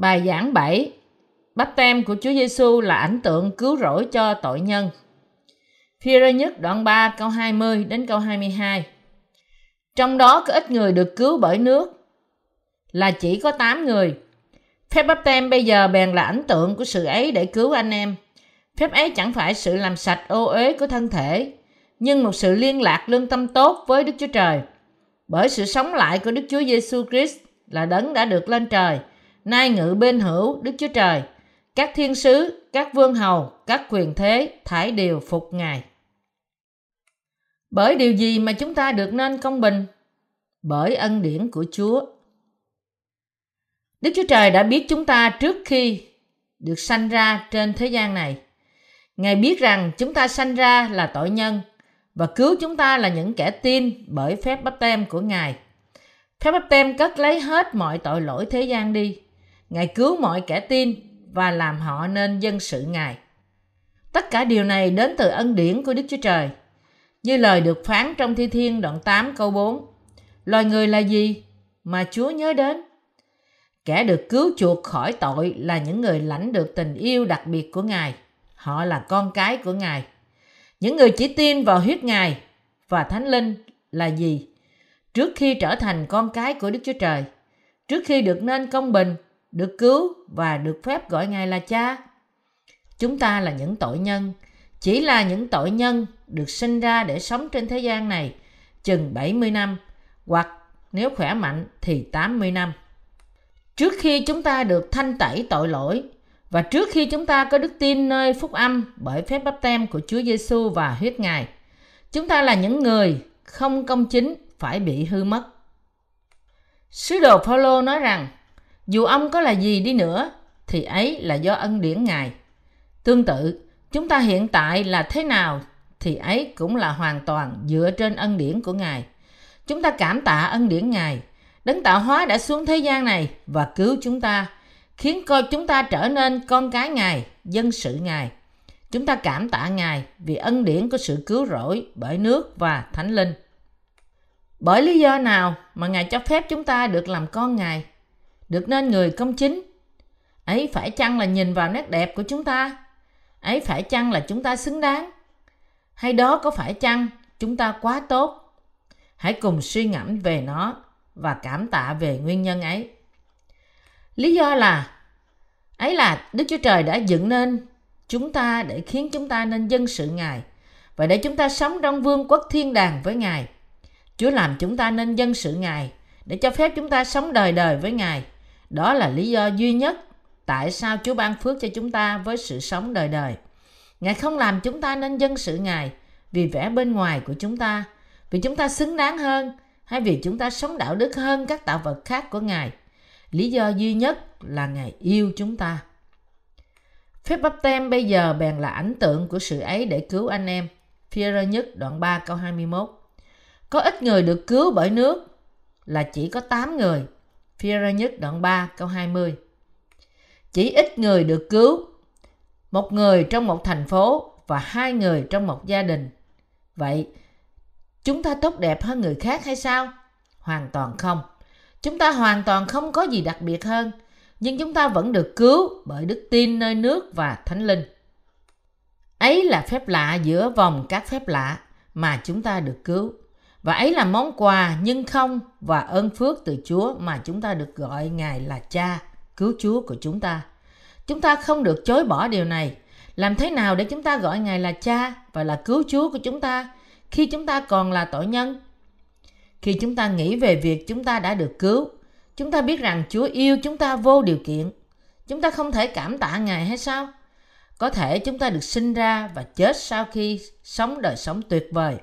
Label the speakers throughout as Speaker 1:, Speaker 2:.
Speaker 1: Bài giảng 7 Bắp tem của Chúa Giêsu là ảnh tượng cứu rỗi cho tội nhân. Phi rơ nhất đoạn 3 câu 20 đến câu 22 Trong đó có ít người được cứu bởi nước là chỉ có 8 người. Phép bắp tem bây giờ bèn là ảnh tượng của sự ấy để cứu anh em. Phép ấy chẳng phải sự làm sạch ô uế của thân thể, nhưng một sự liên lạc lương tâm tốt với Đức Chúa Trời. Bởi sự sống lại của Đức Chúa Giêsu Christ là đấng đã được lên trời, nay ngự bên hữu Đức Chúa Trời. Các thiên sứ, các vương hầu, các quyền thế thải đều phục Ngài. Bởi điều gì mà chúng ta được nên công bình? Bởi ân điển của Chúa. Đức Chúa Trời đã biết chúng ta trước khi được sanh ra trên thế gian này. Ngài biết rằng chúng ta sanh ra là tội nhân và cứu chúng ta là những kẻ tin bởi phép bắp tem của Ngài. Phép bắp tem cất lấy hết mọi tội lỗi thế gian đi. Ngài cứu mọi kẻ tin và làm họ nên dân sự Ngài. Tất cả điều này đến từ ân điển của Đức Chúa Trời. Như lời được phán trong Thi Thiên đoạn 8 câu 4. Loài người là gì mà Chúa nhớ đến? Kẻ được cứu chuộc khỏi tội là những người lãnh được tình yêu đặc biệt của Ngài. Họ là con cái của Ngài. Những người chỉ tin vào huyết Ngài và Thánh Linh là gì? Trước khi trở thành con cái của Đức Chúa Trời, trước khi được nên công bình, được cứu và được phép gọi Ngài là cha. Chúng ta là những tội nhân, chỉ là những tội nhân được sinh ra để sống trên thế gian này chừng 70 năm hoặc nếu khỏe mạnh thì 80 năm. Trước khi chúng ta được thanh tẩy tội lỗi và trước khi chúng ta có đức tin nơi phúc âm bởi phép báp tem của Chúa Giêsu và huyết Ngài, chúng ta là những người không công chính phải bị hư mất. Sứ đồ Phaolô nói rằng, dù ông có là gì đi nữa thì ấy là do ân điển Ngài. Tương tự, chúng ta hiện tại là thế nào thì ấy cũng là hoàn toàn dựa trên ân điển của Ngài. Chúng ta cảm tạ ân điển Ngài. Đấng tạo hóa đã xuống thế gian này và cứu chúng ta khiến coi chúng ta trở nên con cái Ngài, dân sự Ngài. Chúng ta cảm tạ Ngài vì ân điển của sự cứu rỗi bởi nước và Thánh Linh. Bởi lý do nào mà Ngài cho phép chúng ta được làm con Ngài, được nên người công chính? Ấy phải chăng là nhìn vào nét đẹp của chúng ta? Ấy phải chăng là chúng ta xứng đáng? Hay đó có phải chăng chúng ta quá tốt? Hãy cùng suy ngẫm về nó và cảm tạ về nguyên nhân ấy. Lý do là, ấy là Đức Chúa Trời đã dựng nên chúng ta để khiến chúng ta nên dân sự Ngài và để chúng ta sống trong vương quốc thiên đàng với Ngài. Chúa làm chúng ta nên dân sự Ngài để cho phép chúng ta sống đời đời với Ngài. Đó là lý do duy nhất tại sao Chúa ban phước cho chúng ta với sự sống đời đời. Ngài không làm chúng ta nên dân sự Ngài vì vẻ bên ngoài của chúng ta, vì chúng ta xứng đáng hơn hay vì chúng ta sống đạo đức hơn các tạo vật khác của Ngài Lý do duy nhất là Ngài yêu chúng ta. Phép bắp tem bây giờ bèn là ảnh tượng của sự ấy để cứu anh em. Phi-rơ nhất đoạn 3 câu 21 Có ít người được cứu bởi nước là chỉ có 8 người. Phi-rơ nhất đoạn 3 câu 20 Chỉ ít người được cứu. Một người trong một thành phố và hai người trong một gia đình. Vậy, chúng ta tốt đẹp hơn người khác hay sao? Hoàn toàn không. Chúng ta hoàn toàn không có gì đặc biệt hơn, nhưng chúng ta vẫn được cứu bởi đức tin nơi nước và thánh linh. Ấy là phép lạ giữa vòng các phép lạ mà chúng ta được cứu. Và ấy là món quà nhưng không và ơn phước từ Chúa mà chúng ta được gọi Ngài là cha, cứu Chúa của chúng ta. Chúng ta không được chối bỏ điều này. Làm thế nào để chúng ta gọi Ngài là cha và là cứu Chúa của chúng ta khi chúng ta còn là tội nhân? Khi chúng ta nghĩ về việc chúng ta đã được cứu, chúng ta biết rằng Chúa yêu chúng ta vô điều kiện. Chúng ta không thể cảm tạ Ngài hay sao? Có thể chúng ta được sinh ra và chết sau khi sống đời sống tuyệt vời,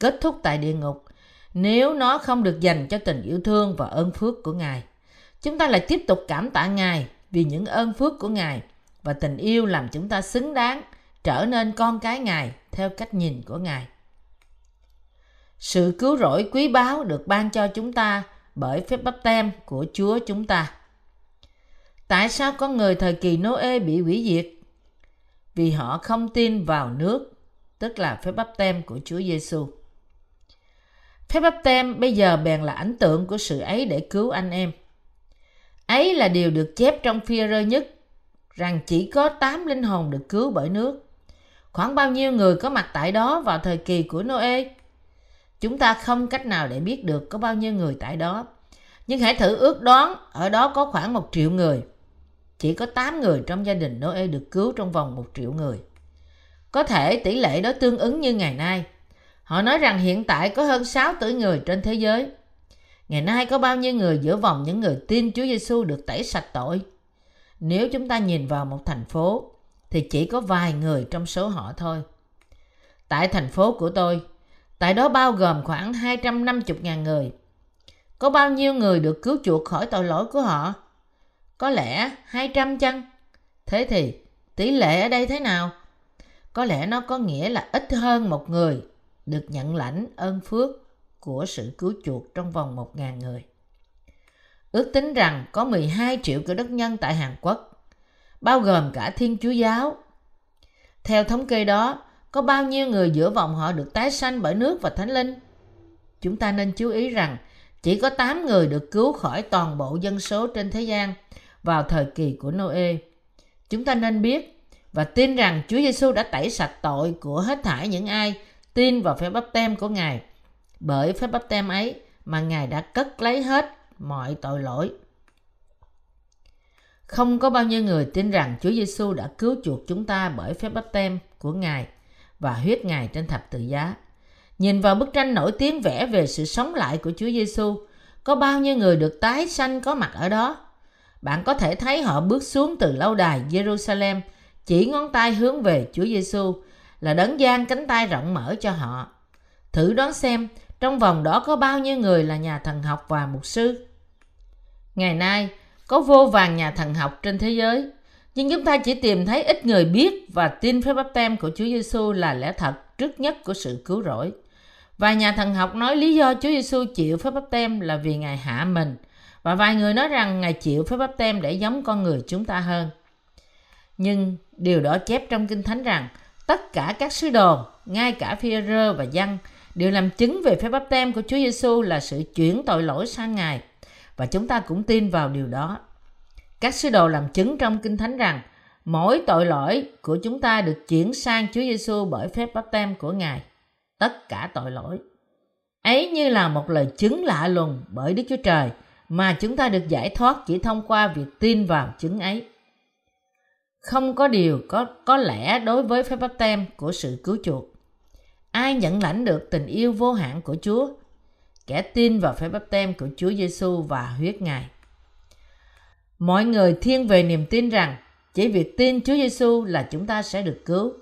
Speaker 1: kết thúc tại địa ngục, nếu nó không được dành cho tình yêu thương và ơn phước của Ngài. Chúng ta lại tiếp tục cảm tạ Ngài vì những ơn phước của Ngài và tình yêu làm chúng ta xứng đáng trở nên con cái Ngài theo cách nhìn của Ngài. Sự cứu rỗi quý báu được ban cho chúng ta bởi phép bắp tem của Chúa chúng ta. Tại sao con người thời kỳ Noe bị hủy diệt? Vì họ không tin vào nước, tức là phép bắp tem của Chúa Giêsu. Phép bắp tem bây giờ bèn là ảnh tượng của sự ấy để cứu anh em. Ấy là điều được chép trong phi rơ nhất, rằng chỉ có 8 linh hồn được cứu bởi nước. Khoảng bao nhiêu người có mặt tại đó vào thời kỳ của Noe? Chúng ta không cách nào để biết được có bao nhiêu người tại đó. Nhưng hãy thử ước đoán ở đó có khoảng một triệu người. Chỉ có 8 người trong gia đình Noe được cứu trong vòng một triệu người. Có thể tỷ lệ đó tương ứng như ngày nay. Họ nói rằng hiện tại có hơn 6 tỷ người trên thế giới. Ngày nay có bao nhiêu người giữa vòng những người tin Chúa Giêsu được tẩy sạch tội? Nếu chúng ta nhìn vào một thành phố thì chỉ có vài người trong số họ thôi. Tại thành phố của tôi, tại đó bao gồm khoảng 250.000 người. Có bao nhiêu người được cứu chuộc khỏi tội lỗi của họ? Có lẽ 200 chăng? Thế thì tỷ lệ ở đây thế nào? Có lẽ nó có nghĩa là ít hơn một người được nhận lãnh ơn phước của sự cứu chuộc trong vòng 1.000 người. Ước tính rằng có 12 triệu cơ đốc nhân tại Hàn Quốc, bao gồm cả Thiên Chúa Giáo. Theo thống kê đó, có bao nhiêu người giữa vòng họ được tái sanh bởi nước và thánh linh? Chúng ta nên chú ý rằng chỉ có 8 người được cứu khỏi toàn bộ dân số trên thế gian vào thời kỳ của Noe. Chúng ta nên biết và tin rằng Chúa Giêsu đã tẩy sạch tội của hết thảy những ai tin vào phép bắp tem của Ngài. Bởi phép bắp tem ấy mà Ngài đã cất lấy hết mọi tội lỗi. Không có bao nhiêu người tin rằng Chúa Giêsu đã cứu chuộc chúng ta bởi phép bắp tem của Ngài và huyết Ngài trên thập tự giá. Nhìn vào bức tranh nổi tiếng vẽ về sự sống lại của Chúa Giêsu, có bao nhiêu người được tái sanh có mặt ở đó? Bạn có thể thấy họ bước xuống từ lâu đài Jerusalem, chỉ ngón tay hướng về Chúa Giêsu là đấng gian cánh tay rộng mở cho họ. Thử đoán xem, trong vòng đó có bao nhiêu người là nhà thần học và mục sư? Ngày nay, có vô vàng nhà thần học trên thế giới, nhưng chúng ta chỉ tìm thấy ít người biết và tin phép báp tem của Chúa Giêsu là lẽ thật trước nhất của sự cứu rỗi. Vài nhà thần học nói lý do Chúa Giêsu chịu phép báp tem là vì Ngài hạ mình, và vài người nói rằng Ngài chịu phép báp tem để giống con người chúng ta hơn. Nhưng điều đó chép trong Kinh Thánh rằng tất cả các sứ đồ, ngay cả phi rơ và dân đều làm chứng về phép báp tem của Chúa Giêsu là sự chuyển tội lỗi sang Ngài và chúng ta cũng tin vào điều đó. Các sứ đồ làm chứng trong Kinh Thánh rằng mỗi tội lỗi của chúng ta được chuyển sang Chúa Giêsu bởi phép báp tem của Ngài. Tất cả tội lỗi. Ấy như là một lời chứng lạ lùng bởi Đức Chúa Trời mà chúng ta được giải thoát chỉ thông qua việc tin vào chứng ấy. Không có điều có có lẽ đối với phép báp tem của sự cứu chuộc. Ai nhận lãnh được tình yêu vô hạn của Chúa? Kẻ tin vào phép báp tem của Chúa Giêsu và huyết Ngài. Mọi người thiên về niềm tin rằng, chỉ việc tin Chúa Giêsu là chúng ta sẽ được cứu.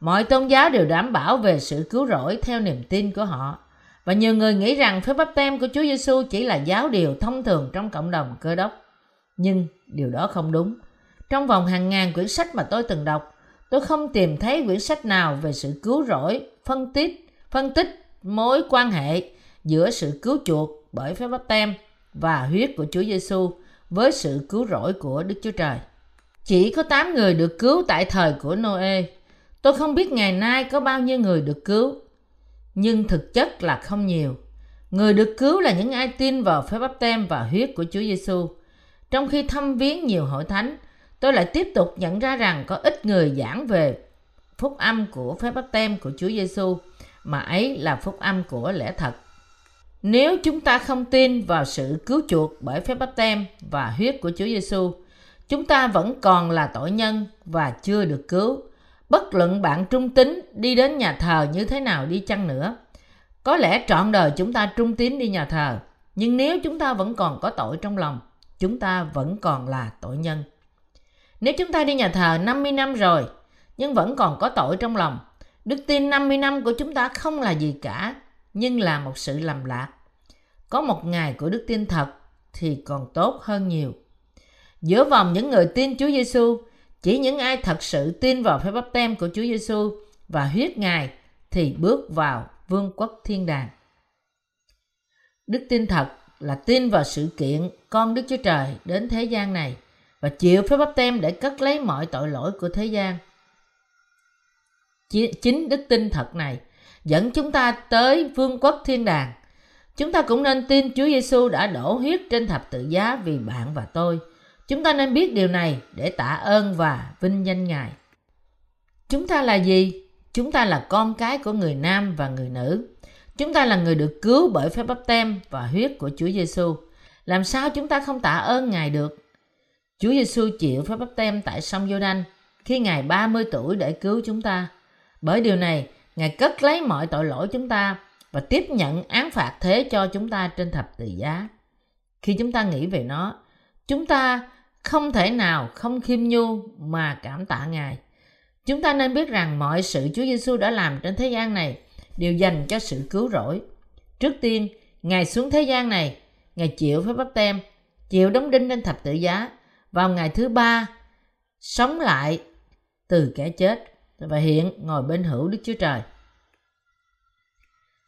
Speaker 1: Mọi tôn giáo đều đảm bảo về sự cứu rỗi theo niềm tin của họ. Và nhiều người nghĩ rằng phép báp tem của Chúa Giêsu chỉ là giáo điều thông thường trong cộng đồng cơ đốc. Nhưng điều đó không đúng. Trong vòng hàng ngàn quyển sách mà tôi từng đọc, tôi không tìm thấy quyển sách nào về sự cứu rỗi, phân tích, phân tích mối quan hệ giữa sự cứu chuộc bởi phép báp tem và huyết của Chúa Giêsu với sự cứu rỗi của Đức Chúa Trời. Chỉ có 8 người được cứu tại thời của Noe. Tôi không biết ngày nay có bao nhiêu người được cứu, nhưng thực chất là không nhiều. Người được cứu là những ai tin vào phép báp tem và huyết của Chúa Giêsu. Trong khi thăm viếng nhiều hội thánh, tôi lại tiếp tục nhận ra rằng có ít người giảng về phúc âm của phép báp tem của Chúa Giêsu mà ấy là phúc âm của lẽ thật. Nếu chúng ta không tin vào sự cứu chuộc bởi phép báp tem và huyết của Chúa Giêsu, chúng ta vẫn còn là tội nhân và chưa được cứu. Bất luận bạn trung tín đi đến nhà thờ như thế nào đi chăng nữa. Có lẽ trọn đời chúng ta trung tín đi nhà thờ, nhưng nếu chúng ta vẫn còn có tội trong lòng, chúng ta vẫn còn là tội nhân. Nếu chúng ta đi nhà thờ 50 năm rồi, nhưng vẫn còn có tội trong lòng, đức tin 50 năm của chúng ta không là gì cả, nhưng là một sự lầm lạc. Có một ngày của đức tin thật thì còn tốt hơn nhiều. Giữa vòng những người tin Chúa Giêsu, chỉ những ai thật sự tin vào phép báp tem của Chúa Giêsu và huyết Ngài thì bước vào vương quốc thiên đàng. Đức tin thật là tin vào sự kiện con Đức Chúa Trời đến thế gian này và chịu phép báp tem để cất lấy mọi tội lỗi của thế gian. Chính đức tin thật này dẫn chúng ta tới vương quốc thiên đàng. Chúng ta cũng nên tin Chúa Giêsu đã đổ huyết trên thập tự giá vì bạn và tôi. Chúng ta nên biết điều này để tạ ơn và vinh danh Ngài. Chúng ta là gì? Chúng ta là con cái của người nam và người nữ. Chúng ta là người được cứu bởi phép bắp tem và huyết của Chúa Giêsu. Làm sao chúng ta không tạ ơn Ngài được? Chúa Giêsu chịu phép bắp tem tại sông Giô-đanh khi Ngài 30 tuổi để cứu chúng ta. Bởi điều này, Ngài cất lấy mọi tội lỗi chúng ta và tiếp nhận án phạt thế cho chúng ta trên thập tự giá. Khi chúng ta nghĩ về nó, chúng ta không thể nào không khiêm nhu mà cảm tạ Ngài. Chúng ta nên biết rằng mọi sự Chúa Giêsu đã làm trên thế gian này đều dành cho sự cứu rỗi. Trước tiên, Ngài xuống thế gian này, Ngài chịu phép bắp tem, chịu đóng đinh trên thập tự giá. Vào ngày thứ ba, sống lại từ kẻ chết và hiện ngồi bên hữu Đức Chúa Trời.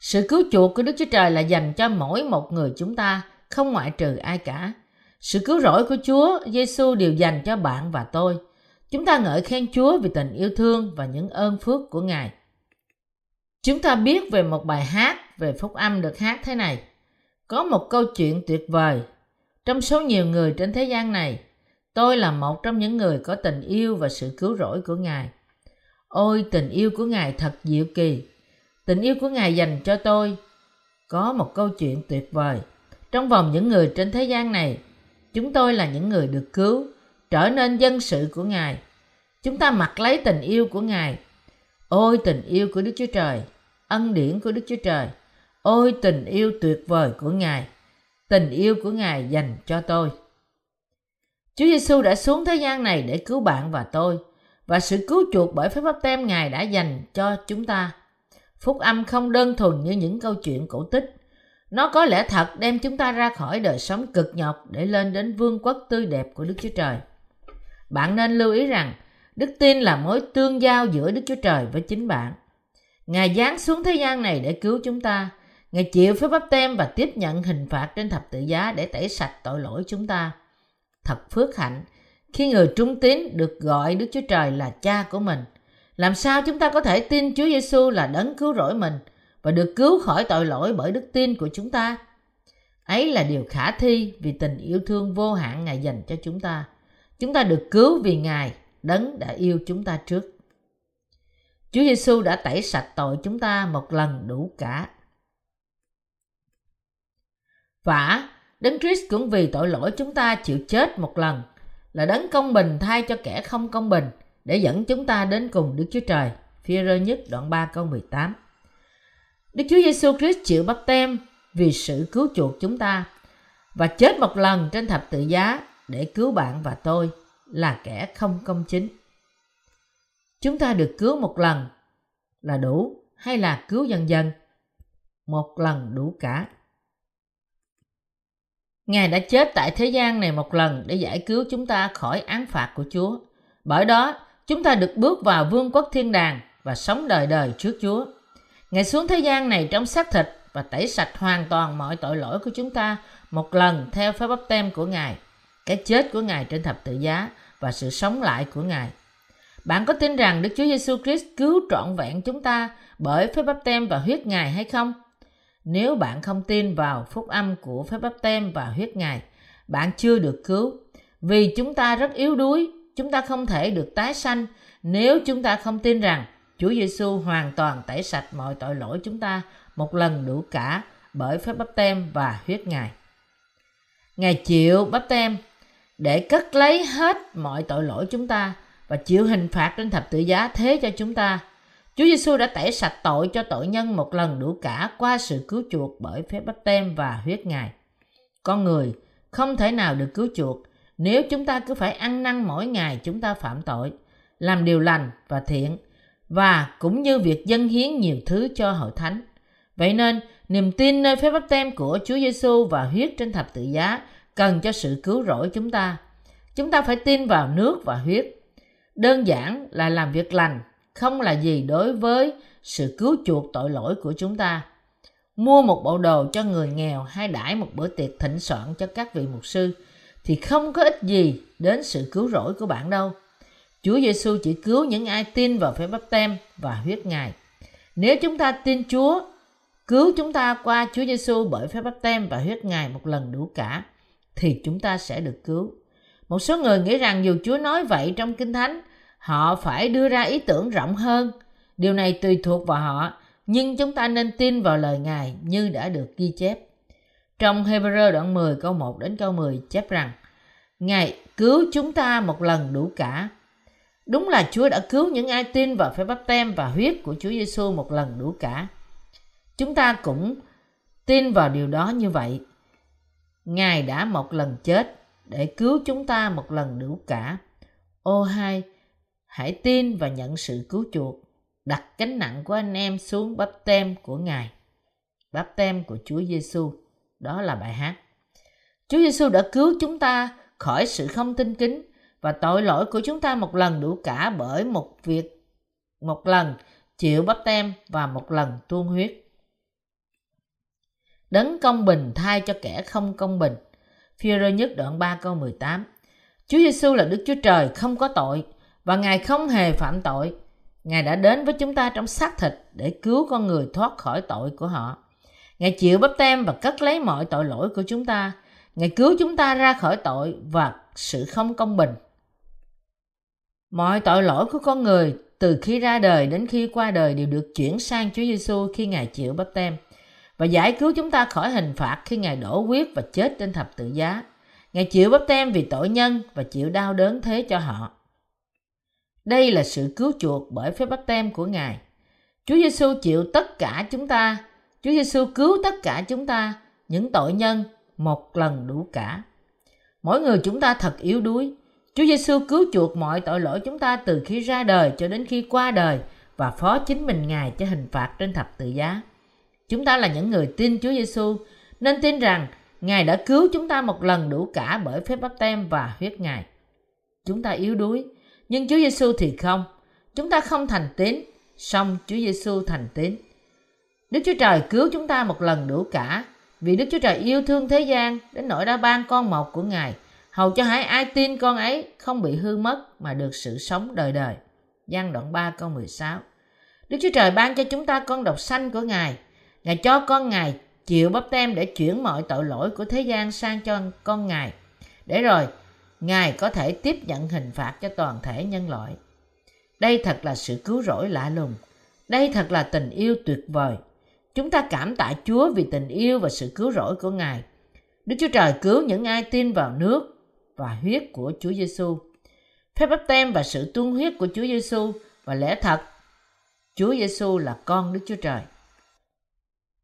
Speaker 1: Sự cứu chuộc của Đức Chúa Trời là dành cho mỗi một người chúng ta, không ngoại trừ ai cả. Sự cứu rỗi của Chúa Giêsu đều dành cho bạn và tôi. Chúng ta ngợi khen Chúa vì tình yêu thương và những ơn phước của Ngài. Chúng ta biết về một bài hát về phúc âm được hát thế này. Có một câu chuyện tuyệt vời. Trong số nhiều người trên thế gian này, tôi là một trong những người có tình yêu và sự cứu rỗi của Ngài. Ôi tình yêu của Ngài thật diệu kỳ. Tình yêu của Ngài dành cho tôi. Có một câu chuyện tuyệt vời. Trong vòng những người trên thế gian này, chúng tôi là những người được cứu, trở nên dân sự của Ngài. Chúng ta mặc lấy tình yêu của Ngài. Ôi tình yêu của Đức Chúa Trời, ân điển của Đức Chúa Trời. Ôi tình yêu tuyệt vời của Ngài. Tình yêu của Ngài dành cho tôi. Chúa Giêsu đã xuống thế gian này để cứu bạn và tôi, và sự cứu chuộc bởi phép báp tem Ngài đã dành cho chúng ta. Phúc âm không đơn thuần như những câu chuyện cổ tích. Nó có lẽ thật đem chúng ta ra khỏi đời sống cực nhọc để lên đến vương quốc tươi đẹp của Đức Chúa Trời. Bạn nên lưu ý rằng, đức tin là mối tương giao giữa Đức Chúa Trời với chính bạn. Ngài giáng xuống thế gian này để cứu chúng ta. Ngài chịu phép báp tem và tiếp nhận hình phạt trên thập tự giá để tẩy sạch tội lỗi chúng ta. Thật phước hạnh khi người trung tín được gọi Đức Chúa Trời là cha của mình. Làm sao chúng ta có thể tin Chúa Giêsu là đấng cứu rỗi mình và được cứu khỏi tội lỗi bởi đức tin của chúng ta? Ấy là điều khả thi vì tình yêu thương vô hạn Ngài dành cho chúng ta. Chúng ta được cứu vì Ngài, đấng đã yêu chúng ta trước. Chúa Giêsu đã tẩy sạch tội chúng ta một lần đủ cả. Và Đấng Christ cũng vì tội lỗi chúng ta chịu chết một lần, là đấng công bình thay cho kẻ không công bình, để dẫn chúng ta đến cùng Đức Chúa Trời. Phi-rơ nhất, đoạn 3 câu 18 Đức Chúa Giêsu Christ chịu bắp tem vì sự cứu chuộc chúng ta, và chết một lần trên thập tự giá để cứu bạn và tôi là kẻ không công chính. Chúng ta được cứu một lần là đủ hay là cứu dần dần? Một lần đủ cả. Ngài đã chết tại thế gian này một lần để giải cứu chúng ta khỏi án phạt của Chúa. Bởi đó, chúng ta được bước vào vương quốc thiên đàng và sống đời đời trước Chúa. Ngài xuống thế gian này trong xác thịt và tẩy sạch hoàn toàn mọi tội lỗi của chúng ta một lần theo phép bắp tem của Ngài, cái chết của Ngài trên thập tự giá và sự sống lại của Ngài. Bạn có tin rằng Đức Chúa Giêsu Christ cứu trọn vẹn chúng ta bởi phép bắp tem và huyết Ngài hay không? Nếu bạn không tin vào phúc âm của phép báp tem và huyết Ngài, bạn chưa được cứu. Vì chúng ta rất yếu đuối, chúng ta không thể được tái sanh nếu chúng ta không tin rằng Chúa Giêsu hoàn toàn tẩy sạch mọi tội lỗi chúng ta một lần đủ cả bởi phép báp tem và huyết Ngài. Ngài chịu báp tem để cất lấy hết mọi tội lỗi chúng ta và chịu hình phạt trên thập tự giá thế cho chúng ta. Chúa Giêsu đã tẩy sạch tội cho tội nhân một lần đủ cả qua sự cứu chuộc bởi phép bắp tem và huyết Ngài. Con người không thể nào được cứu chuộc nếu chúng ta cứ phải ăn năn mỗi ngày chúng ta phạm tội, làm điều lành và thiện và cũng như việc dâng hiến nhiều thứ cho hội thánh. Vậy nên, niềm tin nơi phép bắp tem của Chúa Giêsu và huyết trên thập tự giá cần cho sự cứu rỗi chúng ta. Chúng ta phải tin vào nước và huyết. Đơn giản là làm việc lành, không là gì đối với sự cứu chuộc tội lỗi của chúng ta. Mua một bộ đồ cho người nghèo hay đãi một bữa tiệc thịnh soạn cho các vị mục sư thì không có ích gì đến sự cứu rỗi của bạn đâu. Chúa Giêsu chỉ cứu những ai tin vào phép báp tem và huyết Ngài. Nếu chúng ta tin Chúa cứu chúng ta qua Chúa Giêsu bởi phép báp tem và huyết Ngài một lần đủ cả, thì chúng ta sẽ được cứu. Một số người nghĩ rằng dù Chúa nói vậy trong Kinh Thánh, họ phải đưa ra ý tưởng rộng hơn. Điều này tùy thuộc vào họ, nhưng chúng ta nên tin vào lời Ngài như đã được ghi chép. Trong Hebrew đoạn 10 câu 1 đến câu 10 chép rằng Ngài cứu chúng ta một lần đủ cả. Đúng là Chúa đã cứu những ai tin vào phép báp tem và huyết của Chúa Giêsu một lần đủ cả. Chúng ta cũng tin vào điều đó như vậy. Ngài đã một lần chết để cứu chúng ta một lần đủ cả. Ô hai, hãy tin và nhận sự cứu chuộc, đặt gánh nặng của anh em xuống bắp tem của Ngài. Bắp tem của Chúa Giêsu, đó là bài hát. Chúa Giêsu đã cứu chúng ta khỏi sự không tin kính và tội lỗi của chúng ta một lần đủ cả bởi một việc một lần chịu bắp tem và một lần tuôn huyết. Đấng công bình thay cho kẻ không công bình. Phi-rơ nhất đoạn 3 câu 18. Chúa Giêsu là Đức Chúa Trời không có tội và Ngài không hề phạm tội. Ngài đã đến với chúng ta trong xác thịt để cứu con người thoát khỏi tội của họ. Ngài chịu bắp tem và cất lấy mọi tội lỗi của chúng ta. Ngài cứu chúng ta ra khỏi tội và sự không công bình. Mọi tội lỗi của con người từ khi ra đời đến khi qua đời đều được chuyển sang Chúa Giêsu khi Ngài chịu bắp tem và giải cứu chúng ta khỏi hình phạt khi Ngài đổ huyết và chết trên thập tự giá. Ngài chịu bắp tem vì tội nhân và chịu đau đớn thế cho họ. Đây là sự cứu chuộc bởi phép bắp tem của Ngài. Chúa Giêsu chịu tất cả chúng ta. Chúa Giêsu cứu tất cả chúng ta, những tội nhân, một lần đủ cả. Mỗi người chúng ta thật yếu đuối. Chúa Giêsu cứu chuộc mọi tội lỗi chúng ta từ khi ra đời cho đến khi qua đời và phó chính mình Ngài cho hình phạt trên thập tự giá. Chúng ta là những người tin Chúa Giêsu nên tin rằng Ngài đã cứu chúng ta một lần đủ cả bởi phép báp tem và huyết Ngài. Chúng ta yếu đuối, nhưng Chúa Giêsu thì không. Chúng ta không thành tín, song Chúa Giêsu thành tín. Đức Chúa Trời cứu chúng ta một lần đủ cả, vì Đức Chúa Trời yêu thương thế gian đến nỗi đã ban con một của Ngài, hầu cho hãy ai tin con ấy không bị hư mất mà được sự sống đời đời. Giăng đoạn 3 câu 16 Đức Chúa Trời ban cho chúng ta con độc sanh của Ngài, Ngài cho con Ngài chịu bắp tem để chuyển mọi tội lỗi của thế gian sang cho con Ngài. Để rồi, Ngài có thể tiếp nhận hình phạt cho toàn thể nhân loại. Đây thật là sự cứu rỗi lạ lùng. Đây thật là tình yêu tuyệt vời. Chúng ta cảm tạ Chúa vì tình yêu và sự cứu rỗi của Ngài. Đức Chúa Trời cứu những ai tin vào nước và huyết của Chúa Giêsu. Phép bắp tem và sự tuôn huyết của Chúa Giêsu và lẽ thật, Chúa Giêsu là con Đức Chúa Trời.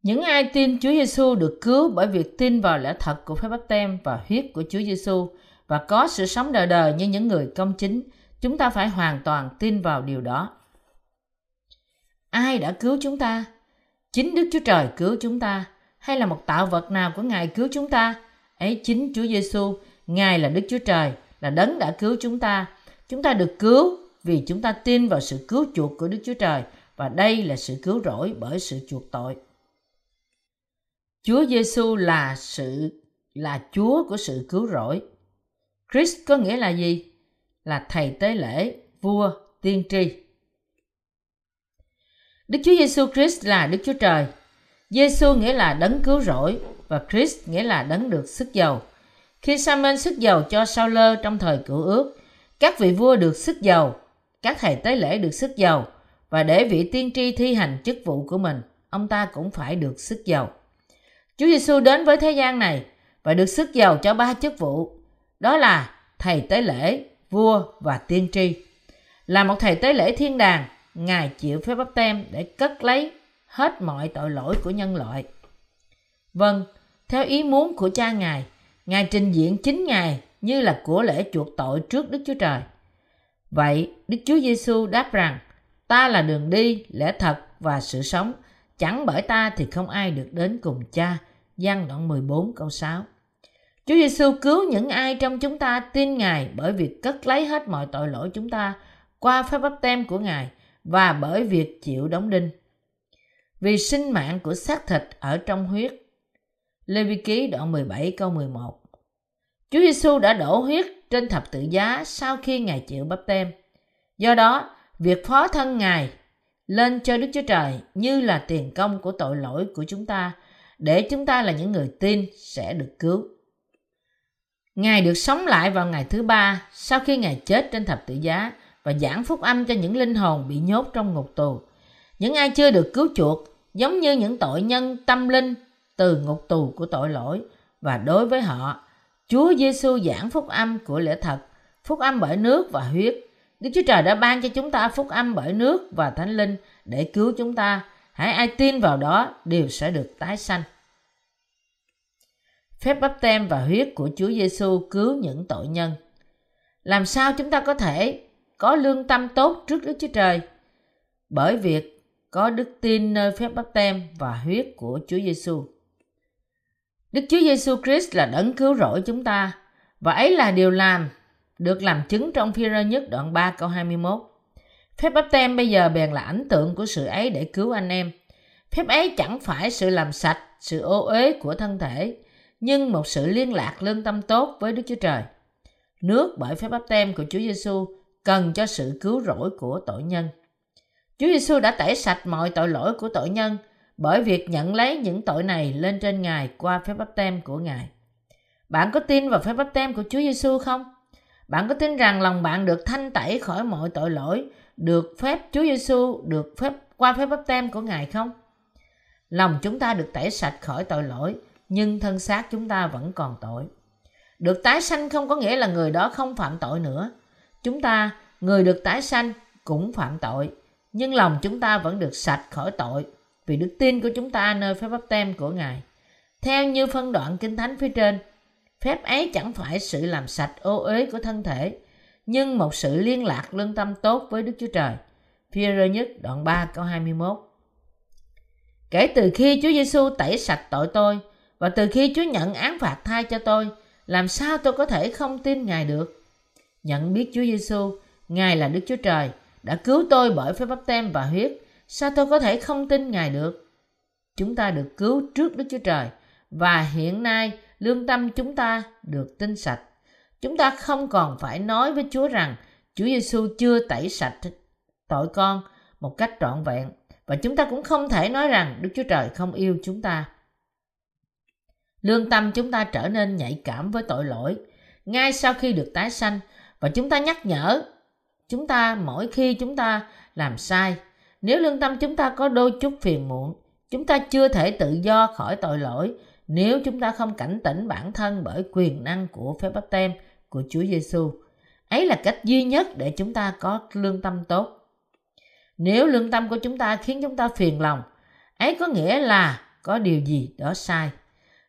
Speaker 1: Những ai tin Chúa Giêsu được cứu bởi việc tin vào lẽ thật của phép báp tem và huyết của Chúa Giêsu và có sự sống đời đời như những người công chính, chúng ta phải hoàn toàn tin vào điều đó. Ai đã cứu chúng ta? Chính Đức Chúa Trời cứu chúng ta hay là một tạo vật nào của Ngài cứu chúng ta? Ấy chính Chúa Giêsu, Ngài là Đức Chúa Trời, là đấng đã cứu chúng ta. Chúng ta được cứu vì chúng ta tin vào sự cứu chuộc của Đức Chúa Trời và đây là sự cứu rỗi bởi sự chuộc tội. Chúa Giêsu là sự là Chúa của sự cứu rỗi. Christ có nghĩa là gì? Là thầy tế lễ, vua, tiên tri. Đức Chúa Giêsu Christ là Đức Chúa Trời. Giêsu nghĩa là đấng cứu rỗi và Christ nghĩa là đấng được sức dầu. Khi Samuel sức dầu cho Sao trong thời cựu ước, các vị vua được sức dầu, các thầy tế lễ được sức dầu và để vị tiên tri thi hành chức vụ của mình, ông ta cũng phải được sức dầu. Chúa Giêsu đến với thế gian này và được sức dầu cho ba chức vụ. Đó là thầy tế lễ, vua và tiên tri. Là một thầy tế lễ thiên đàng, Ngài chịu phép bắp tem để cất lấy hết mọi tội lỗi của nhân loại. Vâng, theo ý muốn của cha Ngài, Ngài trình diện chính Ngài như là của lễ chuộc tội trước Đức Chúa Trời. Vậy, Đức Chúa Giêsu đáp rằng, ta là đường đi, lẽ thật và sự sống, chẳng bởi ta thì không ai được đến cùng cha Giăng đoạn 14 câu 6. Chúa Giêsu cứu những ai trong chúng ta tin Ngài bởi việc cất lấy hết mọi tội lỗi chúng ta qua phép bắp tem của Ngài và bởi việc chịu đóng đinh. Vì sinh mạng của xác thịt ở trong huyết. Lê Vi Ký đoạn 17 câu 11 Chúa Giêsu đã đổ huyết trên thập tự giá sau khi Ngài chịu bắp tem. Do đó, việc phó thân Ngài lên cho Đức Chúa Trời như là tiền công của tội lỗi của chúng ta để chúng ta là những người tin sẽ được cứu. Ngài được sống lại vào ngày thứ ba sau khi Ngài chết trên thập tự giá và giảng phúc âm cho những linh hồn bị nhốt trong ngục tù. Những ai chưa được cứu chuộc giống như những tội nhân tâm linh từ ngục tù của tội lỗi và đối với họ, Chúa Giêsu giảng phúc âm của lẽ thật, phúc âm bởi nước và huyết. Đức Chúa Trời đã ban cho chúng ta phúc âm bởi nước và Thánh Linh để cứu chúng ta. Hãy ai tin vào đó đều sẽ được tái sanh. Phép bắp tem và huyết của Chúa Giêsu cứu những tội nhân. Làm sao chúng ta có thể có lương tâm tốt trước Đức Chúa Trời? Bởi việc có đức tin nơi phép bắp tem và huyết của Chúa Giêsu. Đức Chúa Giêsu Christ là đấng cứu rỗi chúng ta và ấy là điều làm được làm chứng trong phi rơ nhất đoạn 3 câu 21. Phép bắp tem bây giờ bèn là ảnh tượng của sự ấy để cứu anh em. Phép ấy chẳng phải sự làm sạch, sự ô uế của thân thể, nhưng một sự liên lạc lương tâm tốt với Đức Chúa Trời. Nước bởi phép báp tem của Chúa Giêsu cần cho sự cứu rỗi của tội nhân. Chúa Giêsu đã tẩy sạch mọi tội lỗi của tội nhân bởi việc nhận lấy những tội này lên trên Ngài qua phép báp tem của Ngài. Bạn có tin vào phép báp tem của Chúa Giêsu không? Bạn có tin rằng lòng bạn được thanh tẩy khỏi mọi tội lỗi, được phép Chúa Giêsu được phép qua phép báp tem của Ngài không? Lòng chúng ta được tẩy sạch khỏi tội lỗi, nhưng thân xác chúng ta vẫn còn tội. Được tái sanh không có nghĩa là người đó không phạm tội nữa. Chúng ta, người được tái sanh, cũng phạm tội, nhưng lòng chúng ta vẫn được sạch khỏi tội vì đức tin của chúng ta nơi phép bắp tem của Ngài. Theo như phân đoạn Kinh Thánh phía trên, phép ấy chẳng phải sự làm sạch ô uế của thân thể, nhưng một sự liên lạc lương tâm tốt với Đức Chúa Trời. Phi-rơ nhất đoạn 3 câu 21 Kể từ khi Chúa Giêsu tẩy sạch tội tôi và từ khi Chúa nhận án phạt thay cho tôi, làm sao tôi có thể không tin Ngài được? Nhận biết Chúa Giêsu, Ngài là Đức Chúa Trời, đã cứu tôi bởi phép bắp tem và huyết, sao tôi có thể không tin Ngài được? Chúng ta được cứu trước Đức Chúa Trời và hiện nay lương tâm chúng ta được tinh sạch. Chúng ta không còn phải nói với Chúa rằng Chúa Giêsu chưa tẩy sạch tội con một cách trọn vẹn và chúng ta cũng không thể nói rằng Đức Chúa Trời không yêu chúng ta. Lương tâm chúng ta trở nên nhạy cảm với tội lỗi ngay sau khi được tái sanh và chúng ta nhắc nhở chúng ta mỗi khi chúng ta làm sai. Nếu lương tâm chúng ta có đôi chút phiền muộn, chúng ta chưa thể tự do khỏi tội lỗi nếu chúng ta không cảnh tỉnh bản thân bởi quyền năng của phép báp tem của Chúa Giêsu. Ấy là cách duy nhất để chúng ta có lương tâm tốt. Nếu lương tâm của chúng ta khiến chúng ta phiền lòng, ấy có nghĩa là có điều gì đó sai.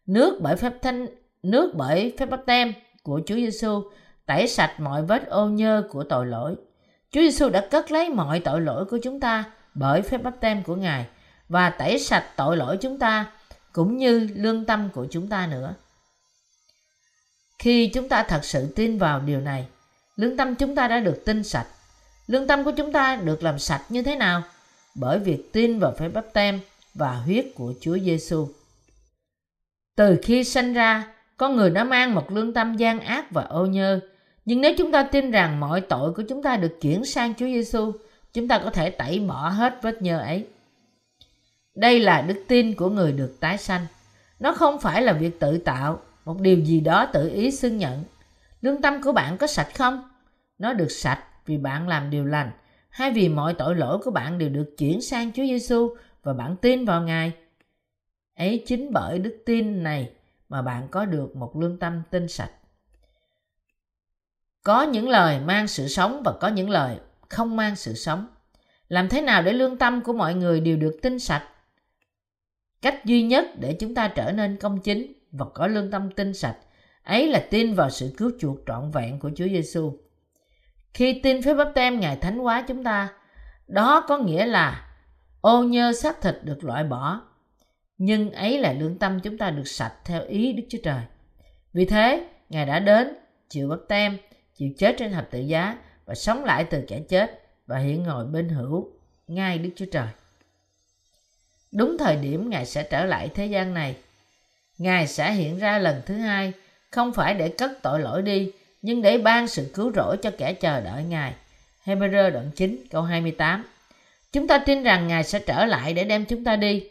Speaker 1: Nước bởi phép thanh nước bởi phép báp tem của Chúa Giêsu tẩy sạch mọi vết ô nhơ của tội lỗi. Chúa Giêsu đã cất lấy mọi tội lỗi của chúng ta bởi phép báp tem của Ngài và tẩy sạch tội lỗi chúng ta cũng như lương tâm của chúng ta nữa. Khi chúng ta thật sự tin vào điều này, lương tâm chúng ta đã được tinh sạch. Lương tâm của chúng ta được làm sạch như thế nào? Bởi việc tin vào phép báp tem và huyết của Chúa Giêsu. Từ khi sinh ra, con người đã mang một lương tâm gian ác và ô nhơ. Nhưng nếu chúng ta tin rằng mọi tội của chúng ta được chuyển sang Chúa Giêsu, chúng ta có thể tẩy bỏ hết vết nhơ ấy. Đây là đức tin của người được tái sanh. Nó không phải là việc tự tạo, một điều gì đó tự ý xưng nhận. Lương tâm của bạn có sạch không? Nó được sạch vì bạn làm điều lành, hay vì mọi tội lỗi của bạn đều được chuyển sang Chúa Giêsu và bạn tin vào Ngài. Ấy chính bởi đức tin này mà bạn có được một lương tâm tinh sạch. Có những lời mang sự sống và có những lời không mang sự sống. Làm thế nào để lương tâm của mọi người đều được tinh sạch? Cách duy nhất để chúng ta trở nên công chính và có lương tâm tinh sạch ấy là tin vào sự cứu chuộc trọn vẹn của Chúa Giêsu. Khi tin phép báp tem Ngài Thánh hóa chúng ta, đó có nghĩa là ô nhơ xác thịt được loại bỏ. Nhưng ấy là lương tâm chúng ta được sạch theo ý Đức Chúa Trời. Vì thế, Ngài đã đến, chịu bắt tem, chịu chết trên thập tự giá và sống lại từ kẻ chết và hiện ngồi bên hữu ngay Đức Chúa Trời. Đúng thời điểm Ngài sẽ trở lại thế gian này. Ngài sẽ hiện ra lần thứ hai, không phải để cất tội lỗi đi, nhưng để ban sự cứu rỗi cho kẻ chờ đợi Ngài. Hebrew đoạn 9 câu 28 Chúng ta tin rằng Ngài sẽ trở lại để đem chúng ta đi.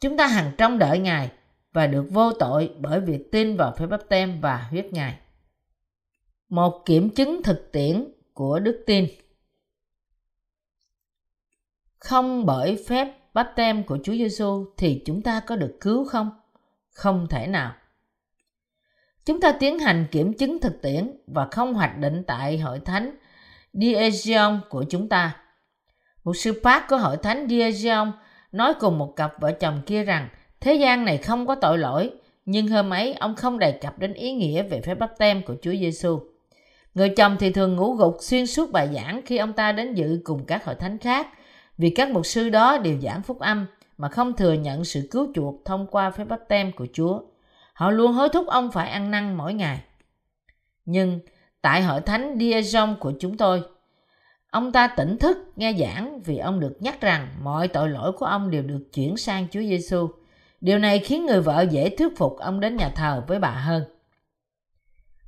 Speaker 1: Chúng ta hằng trông đợi Ngài và được vô tội bởi việc tin vào phép báp tem và huyết Ngài. Một kiểm chứng thực tiễn của đức tin Không bởi phép báp tem của Chúa Giêsu thì chúng ta có được cứu không? Không thể nào. Chúng ta tiến hành kiểm chứng thực tiễn và không hoạch định tại hội thánh Diegeon của chúng ta. Một sư phát của hội thánh Diegeon nói cùng một cặp vợ chồng kia rằng thế gian này không có tội lỗi, nhưng hôm ấy ông không đề cập đến ý nghĩa về phép bắp tem của Chúa Giêsu. Người chồng thì thường ngủ gục xuyên suốt bài giảng khi ông ta đến dự cùng các hội thánh khác, vì các mục sư đó đều giảng phúc âm mà không thừa nhận sự cứu chuộc thông qua phép bắp tem của Chúa. Họ luôn hối thúc ông phải ăn năn mỗi ngày. Nhưng tại hội thánh Diazon của chúng tôi, ông ta tỉnh thức nghe giảng vì ông được nhắc rằng mọi tội lỗi của ông đều được chuyển sang Chúa Giêsu. Điều này khiến người vợ dễ thuyết phục ông đến nhà thờ với bà hơn.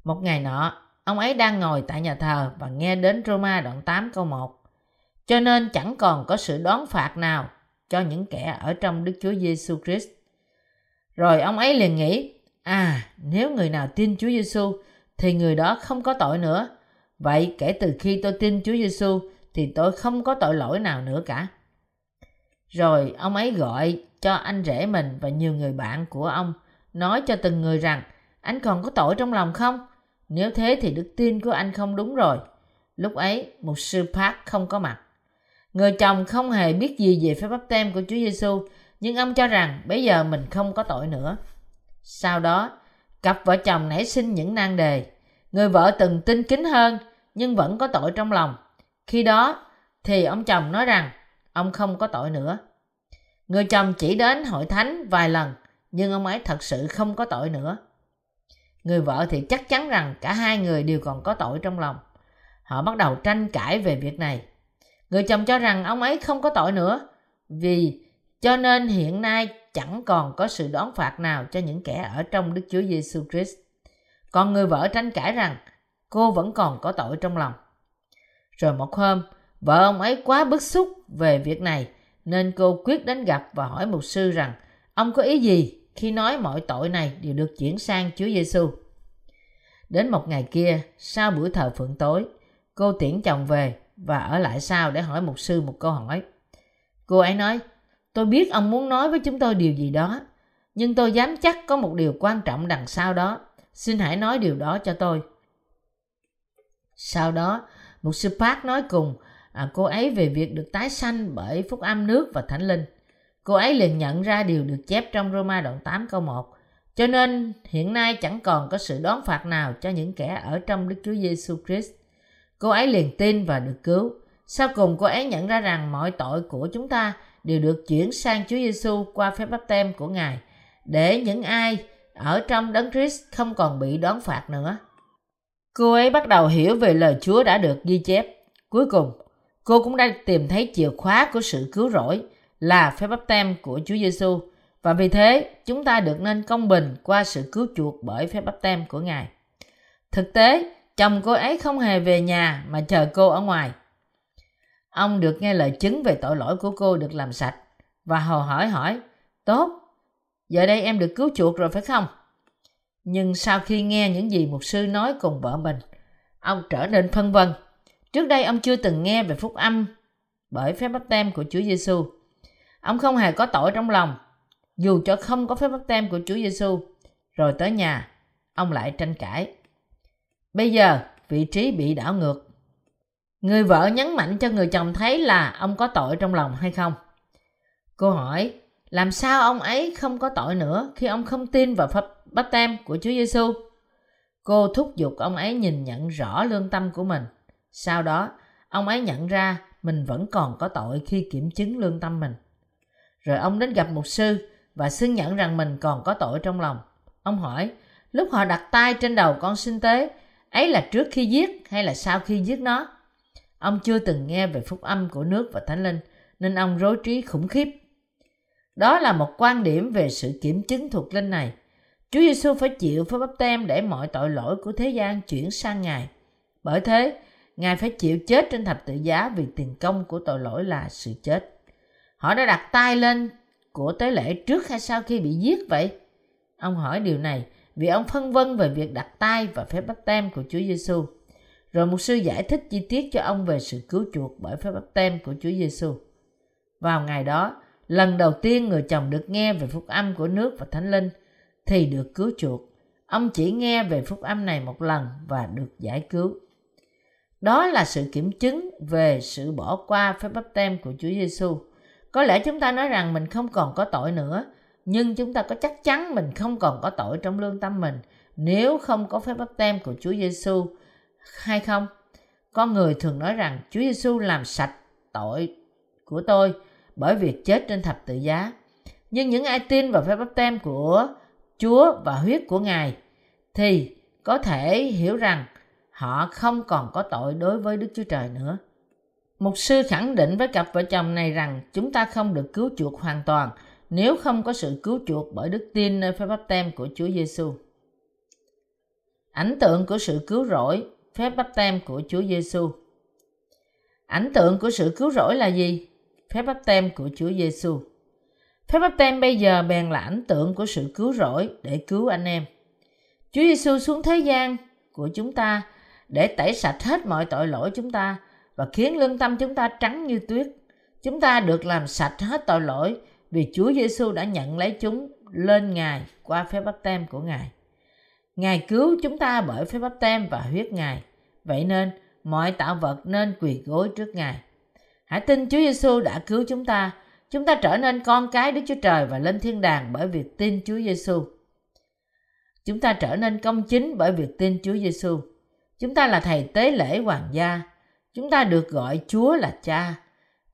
Speaker 1: Một ngày nọ, ông ấy đang ngồi tại nhà thờ và nghe đến Roma đoạn 8 câu 1. Cho nên chẳng còn có sự đón phạt nào cho những kẻ ở trong Đức Chúa Giêsu Christ. Rồi ông ấy liền nghĩ, à, nếu người nào tin Chúa Giêsu thì người đó không có tội nữa. Vậy kể từ khi tôi tin Chúa Giêsu thì tôi không có tội lỗi nào nữa cả. Rồi ông ấy gọi cho anh rể mình và nhiều người bạn của ông nói cho từng người rằng anh còn có tội trong lòng không? Nếu thế thì đức tin của anh không đúng rồi. Lúc ấy, một sư Park không có mặt. Người chồng không hề biết gì về phép bắp tem của Chúa Giêsu, nhưng ông cho rằng bây giờ mình không có tội nữa. Sau đó, cặp vợ chồng nảy sinh những nan đề. Người vợ từng tin kính hơn, nhưng vẫn có tội trong lòng. Khi đó, thì ông chồng nói rằng ông không có tội nữa. Người chồng chỉ đến hội thánh vài lần, nhưng ông ấy thật sự không có tội nữa. Người vợ thì chắc chắn rằng cả hai người đều còn có tội trong lòng. Họ bắt đầu tranh cãi về việc này. Người chồng cho rằng ông ấy không có tội nữa, vì cho nên hiện nay chẳng còn có sự đón phạt nào cho những kẻ ở trong Đức Chúa Giêsu Christ. Còn người vợ tranh cãi rằng cô vẫn còn có tội trong lòng. Rồi một hôm, vợ ông ấy quá bức xúc về việc này nên cô quyết đến gặp và hỏi mục sư rằng ông có ý gì khi nói mọi tội này đều được chuyển sang Chúa Giêsu. Đến một ngày kia, sau buổi thờ phượng tối, cô tiễn chồng về và ở lại sau để hỏi mục sư một câu hỏi. Cô ấy nói, tôi biết ông muốn nói với chúng tôi điều gì đó, nhưng tôi dám chắc có một điều quan trọng đằng sau đó. Xin hãy nói điều đó cho tôi. Sau đó, một sư Park nói cùng à, cô ấy về việc được tái sanh bởi phúc âm nước và thánh linh. Cô ấy liền nhận ra điều được chép trong Roma đoạn 8 câu 1. Cho nên hiện nay chẳng còn có sự đón phạt nào cho những kẻ ở trong Đức Chúa Giêsu Christ. Cô ấy liền tin và được cứu. Sau cùng cô ấy nhận ra rằng mọi tội của chúng ta đều được chuyển sang Chúa Giêsu qua phép báp tem của Ngài để những ai ở trong đấng Christ không còn bị đón phạt nữa. Cô ấy bắt đầu hiểu về lời Chúa đã được ghi chép. Cuối cùng, cô cũng đã tìm thấy chìa khóa của sự cứu rỗi là phép báp tem của Chúa Giêsu và vì thế chúng ta được nên công bình qua sự cứu chuộc bởi phép báp tem của Ngài. Thực tế, chồng cô ấy không hề về nhà mà chờ cô ở ngoài. Ông được nghe lời chứng về tội lỗi của cô được làm sạch và hồ hỏi hỏi, tốt, giờ đây em được cứu chuộc rồi phải không? Nhưng sau khi nghe những gì mục sư nói cùng vợ mình, ông trở nên phân vân. Trước đây ông chưa từng nghe về phúc âm bởi phép báp tem của Chúa Giêsu. Ông không hề có tội trong lòng, dù cho không có phép báp tem của Chúa Giêsu. Rồi tới nhà, ông lại tranh cãi. Bây giờ, vị trí bị đảo ngược. Người vợ nhấn mạnh cho người chồng thấy là ông có tội trong lòng hay không. Cô hỏi, làm sao ông ấy không có tội nữa khi ông không tin vào pháp bắp tem của Chúa Giêsu? Cô thúc giục ông ấy nhìn nhận rõ lương tâm của mình. Sau đó, ông ấy nhận ra mình vẫn còn có tội khi kiểm chứng lương tâm mình. Rồi ông đến gặp mục sư và xưng nhận rằng mình còn có tội trong lòng. Ông hỏi, lúc họ đặt tay trên đầu con sinh tế, ấy là trước khi giết hay là sau khi giết nó? Ông chưa từng nghe về phúc âm của nước và thánh linh, nên ông rối trí khủng khiếp. Đó là một quan điểm về sự kiểm chứng thuộc linh này. Chúa Giêsu phải chịu phép bắp tem để mọi tội lỗi của thế gian chuyển sang Ngài. Bởi thế, Ngài phải chịu chết trên thập tự giá vì tiền công của tội lỗi là sự chết. Họ đã đặt tay lên của tế lễ trước hay sau khi bị giết vậy? Ông hỏi điều này vì ông phân vân về việc đặt tay và phép bắp tem của Chúa Giêsu. Rồi mục sư giải thích chi tiết cho ông về sự cứu chuộc bởi phép bắp tem của Chúa Giêsu. Vào ngày đó, lần đầu tiên người chồng được nghe về phúc âm của nước và thánh linh thì được cứu chuộc. Ông chỉ nghe về phúc âm này một lần và được giải cứu. Đó là sự kiểm chứng về sự bỏ qua phép bắp tem của Chúa Giêsu. Có lẽ chúng ta nói rằng mình không còn có tội nữa, nhưng chúng ta có chắc chắn mình không còn có tội trong lương tâm mình nếu không có phép bắp tem của Chúa Giêsu hay không? Con người thường nói rằng Chúa Giêsu làm sạch tội của tôi bởi việc chết trên thập tự giá. Nhưng những ai tin vào phép bắp tem của Chúa và huyết của Ngài thì có thể hiểu rằng họ không còn có tội đối với Đức Chúa Trời nữa. Mục sư khẳng định với cặp vợ chồng này rằng chúng ta không được cứu chuộc hoàn toàn nếu không có sự cứu chuộc bởi đức tin nơi phép báp tem của Chúa Giêsu. Ảnh tượng của sự cứu rỗi, phép báp tem của Chúa Giêsu. Ảnh tượng của sự cứu rỗi là gì? Phép báp tem của Chúa Giêsu. Phép báp tem bây giờ bèn là ảnh tượng của sự cứu rỗi để cứu anh em. Chúa Giêsu xuống thế gian của chúng ta để tẩy sạch hết mọi tội lỗi chúng ta và khiến lương tâm chúng ta trắng như tuyết. Chúng ta được làm sạch hết tội lỗi vì Chúa Giêsu đã nhận lấy chúng lên Ngài qua phép báp tem của Ngài. Ngài cứu chúng ta bởi phép báp tem và huyết Ngài. Vậy nên, mọi tạo vật nên quỳ gối trước Ngài. Hãy tin Chúa Giêsu đã cứu chúng ta. Chúng ta trở nên con cái Đức Chúa Trời và lên thiên đàng bởi việc tin Chúa Giêsu. Chúng ta trở nên công chính bởi việc tin Chúa Giêsu. Chúng ta là thầy tế lễ hoàng gia. Chúng ta được gọi Chúa là Cha.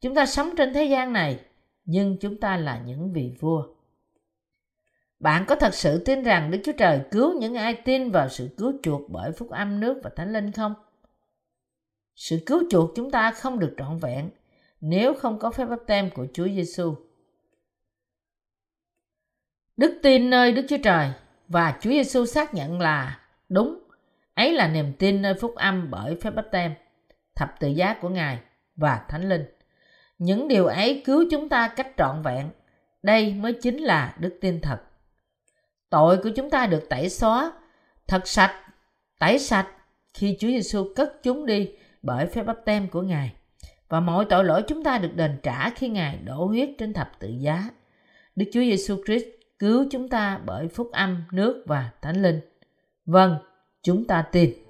Speaker 1: Chúng ta sống trên thế gian này, nhưng chúng ta là những vị vua. Bạn có thật sự tin rằng Đức Chúa Trời cứu những ai tin vào sự cứu chuộc bởi phúc âm nước và thánh linh không? Sự cứu chuộc chúng ta không được trọn vẹn nếu không có phép báp tem của Chúa Giêsu. Đức tin nơi Đức Chúa Trời và Chúa Giêsu xác nhận là đúng. Ấy là niềm tin nơi phúc âm bởi phép báp tem, thập tự giá của Ngài và Thánh Linh. Những điều ấy cứu chúng ta cách trọn vẹn. Đây mới chính là đức tin thật. Tội của chúng ta được tẩy xóa, thật sạch, tẩy sạch khi Chúa Giêsu cất chúng đi bởi phép báp tem của Ngài. Và mọi tội lỗi chúng ta được đền trả khi Ngài đổ huyết trên thập tự giá. Đức Chúa Giêsu Christ cứu chúng ta bởi phúc âm, nước và thánh linh. Vâng, chúng ta tin.